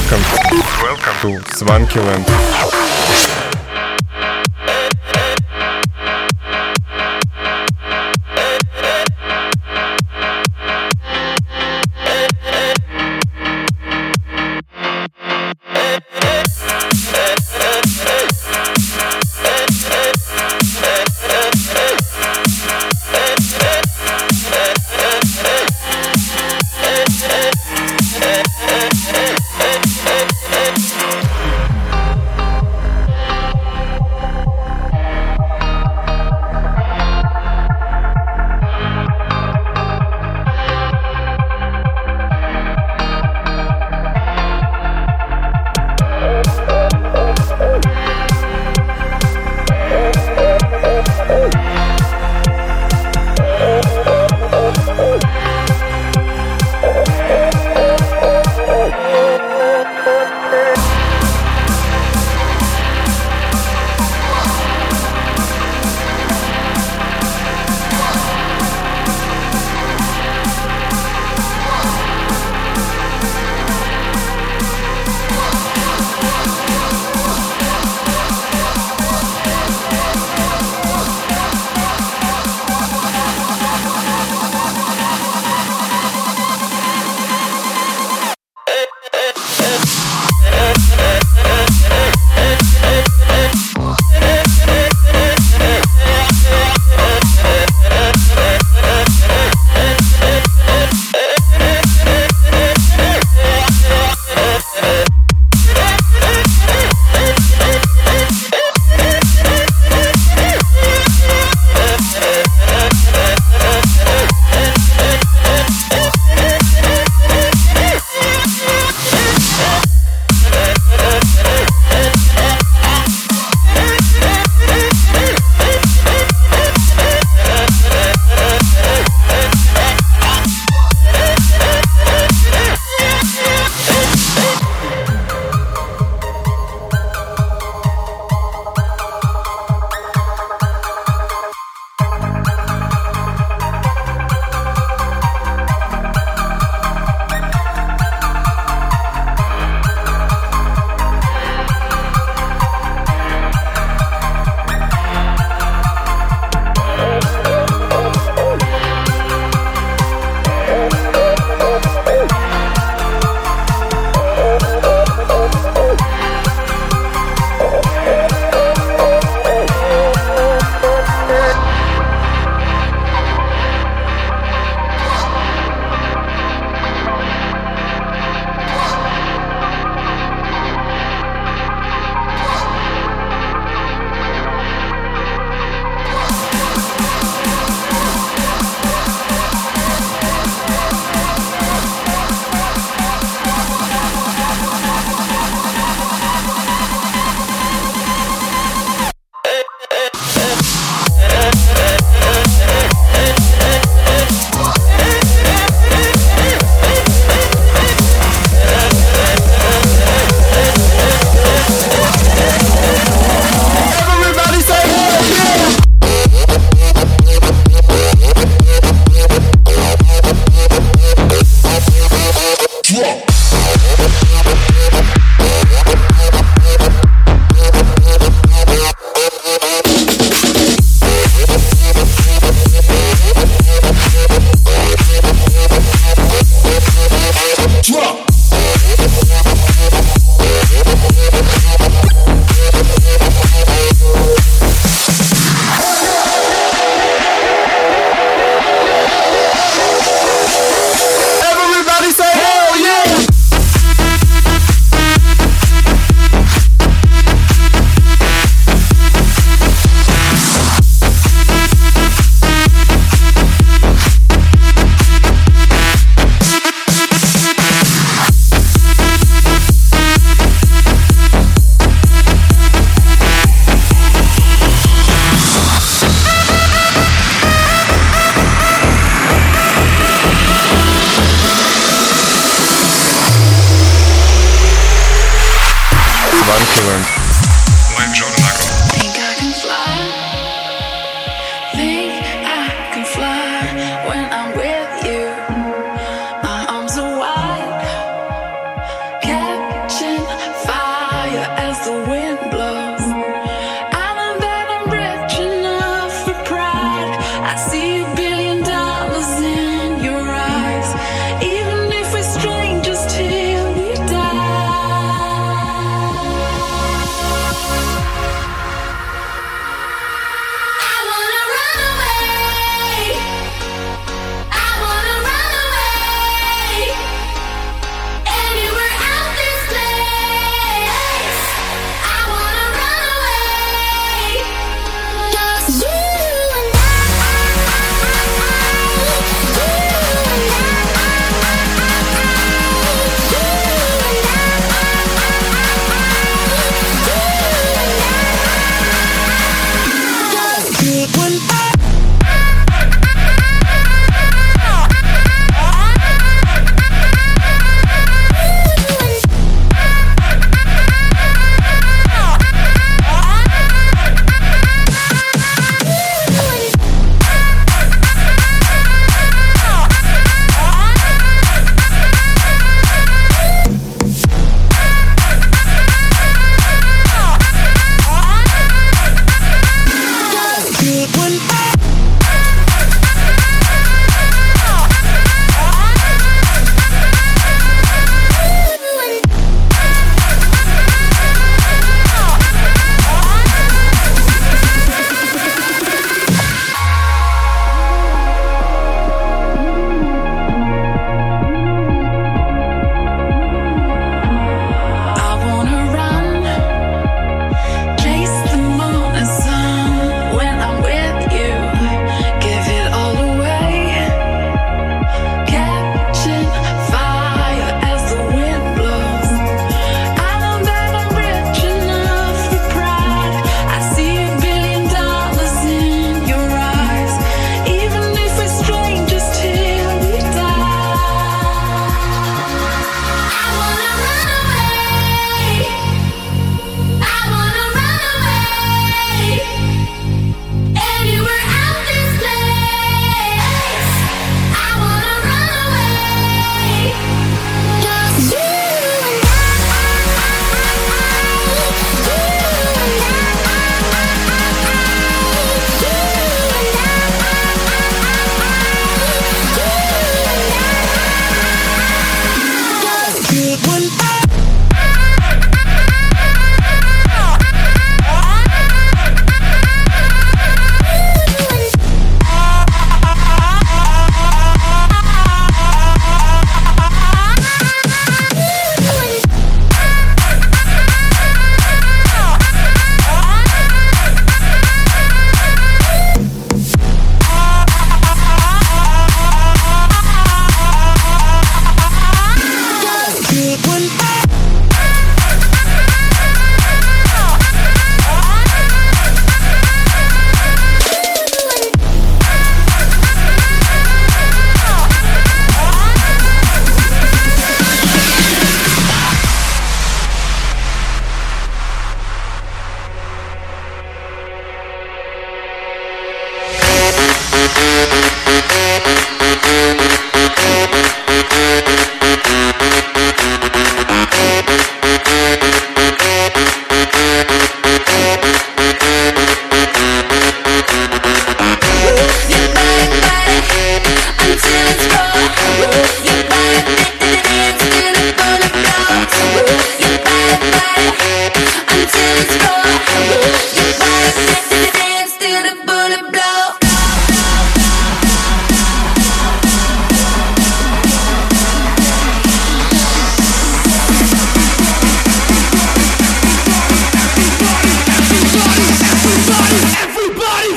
Welcome, welcome to Swankyland.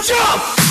jump!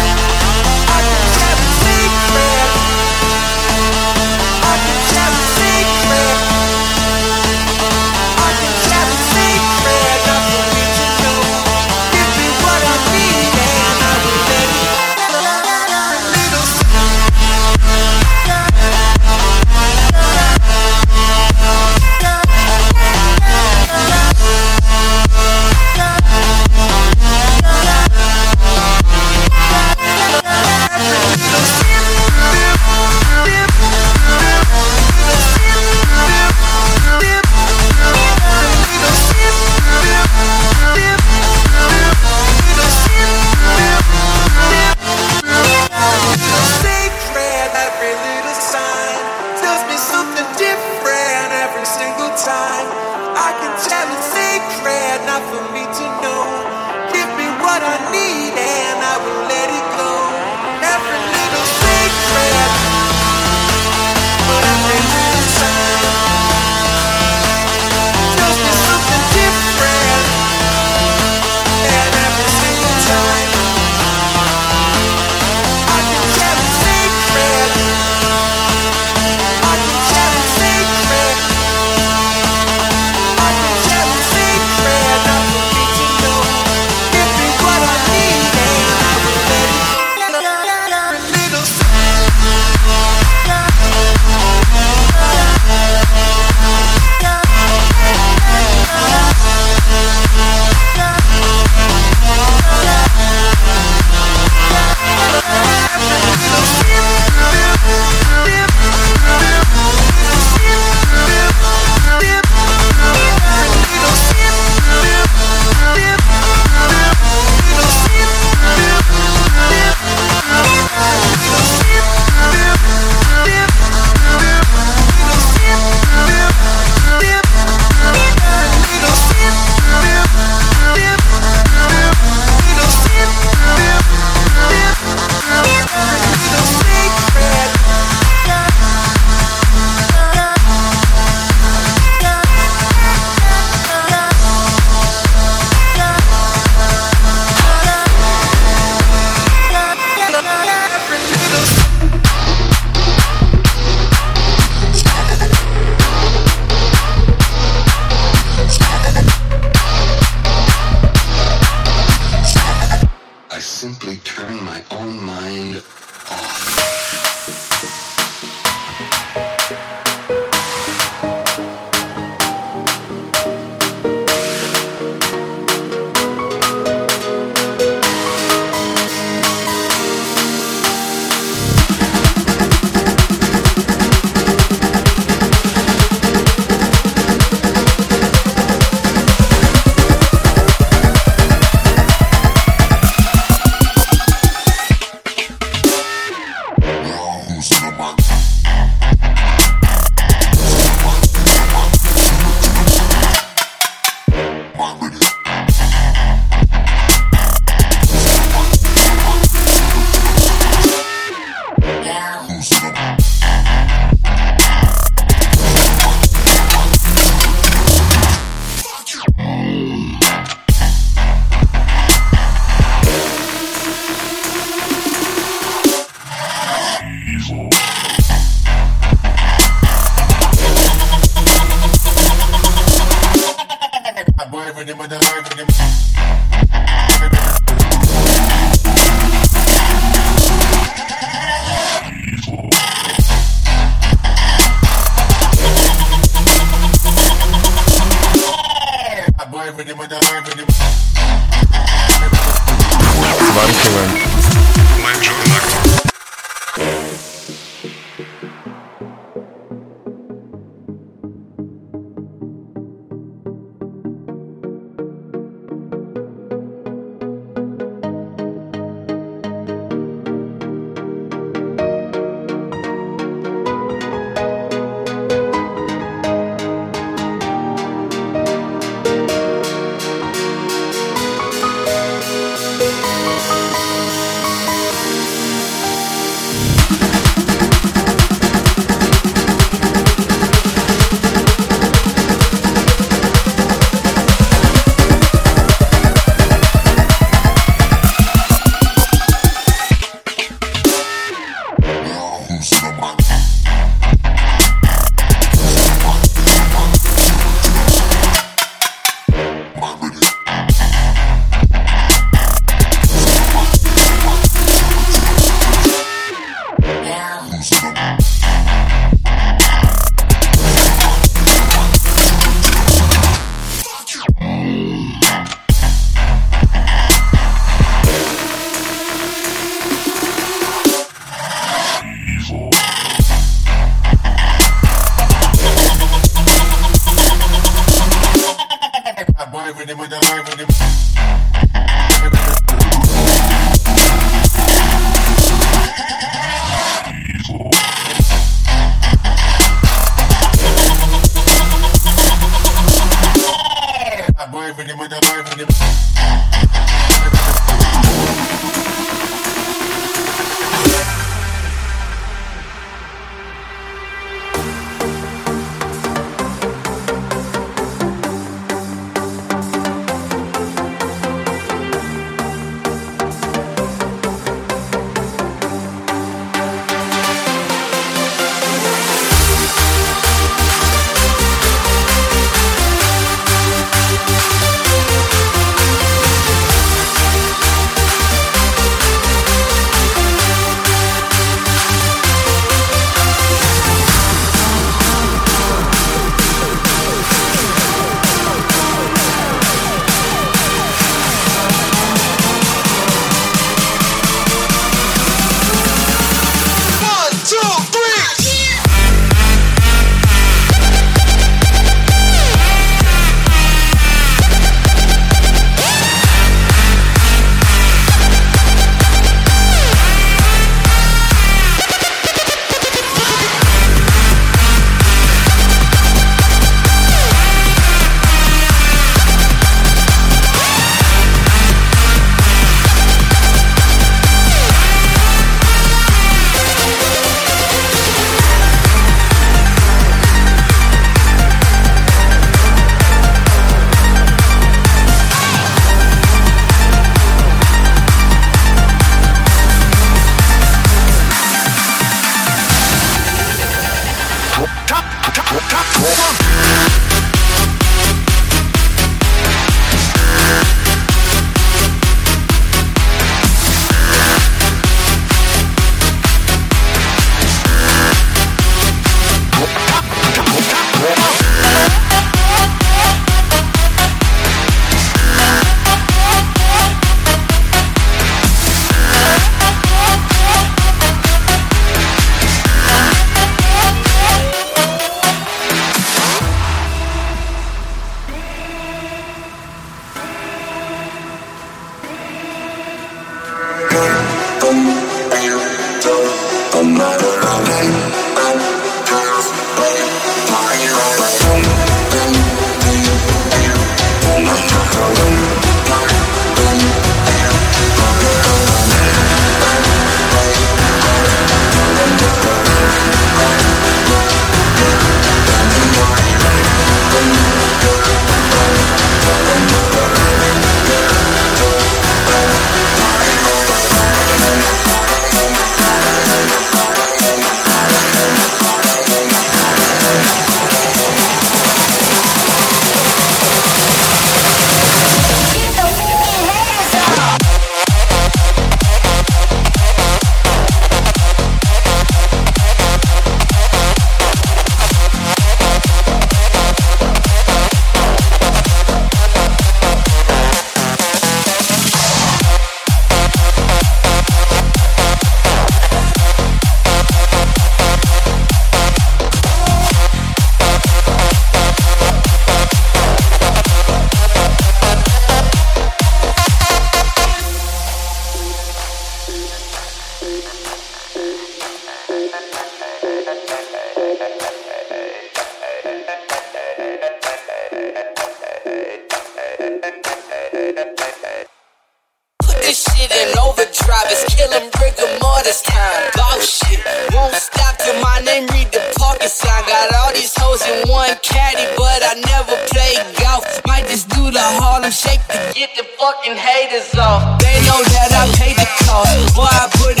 off. Might just do the Harlem Shake to get the fucking haters off. They know that I paid the cost. Boy, I put it.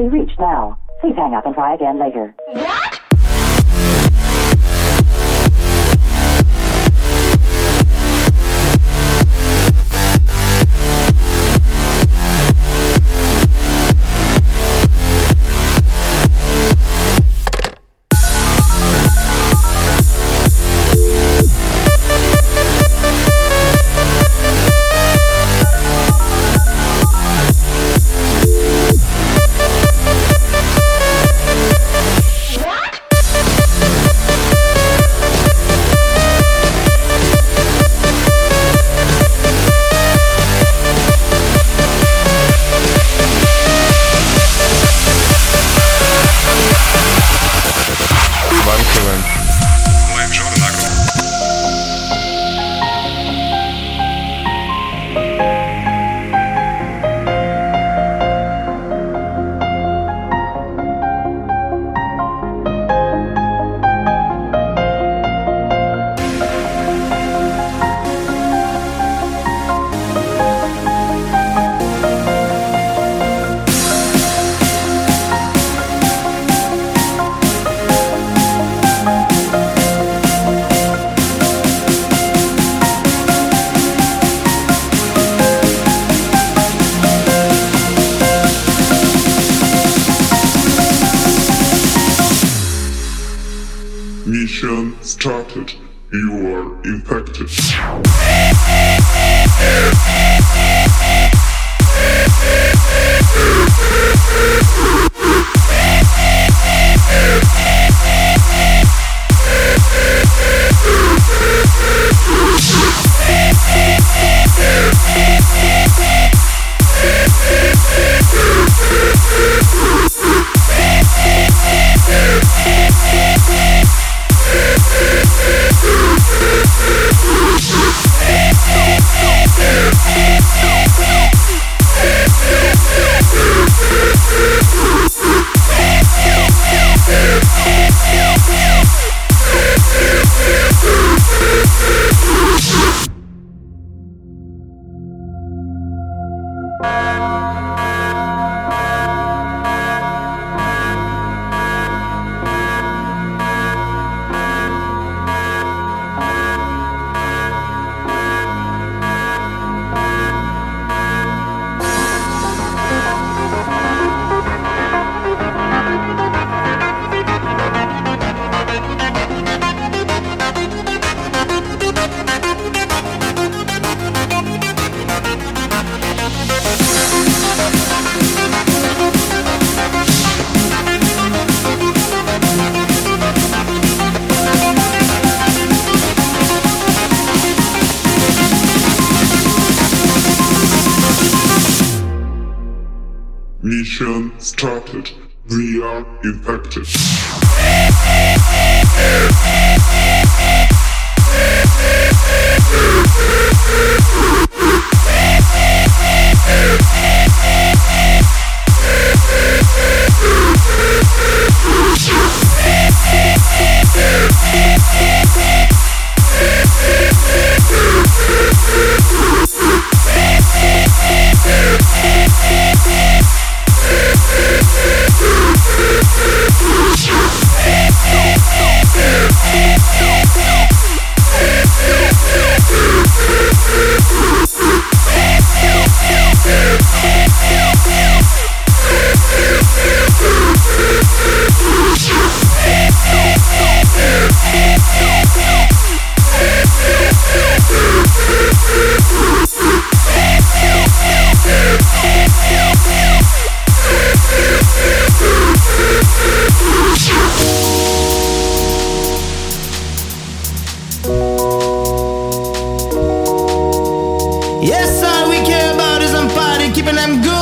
be reached now. Please hang up and try again later. I'm good.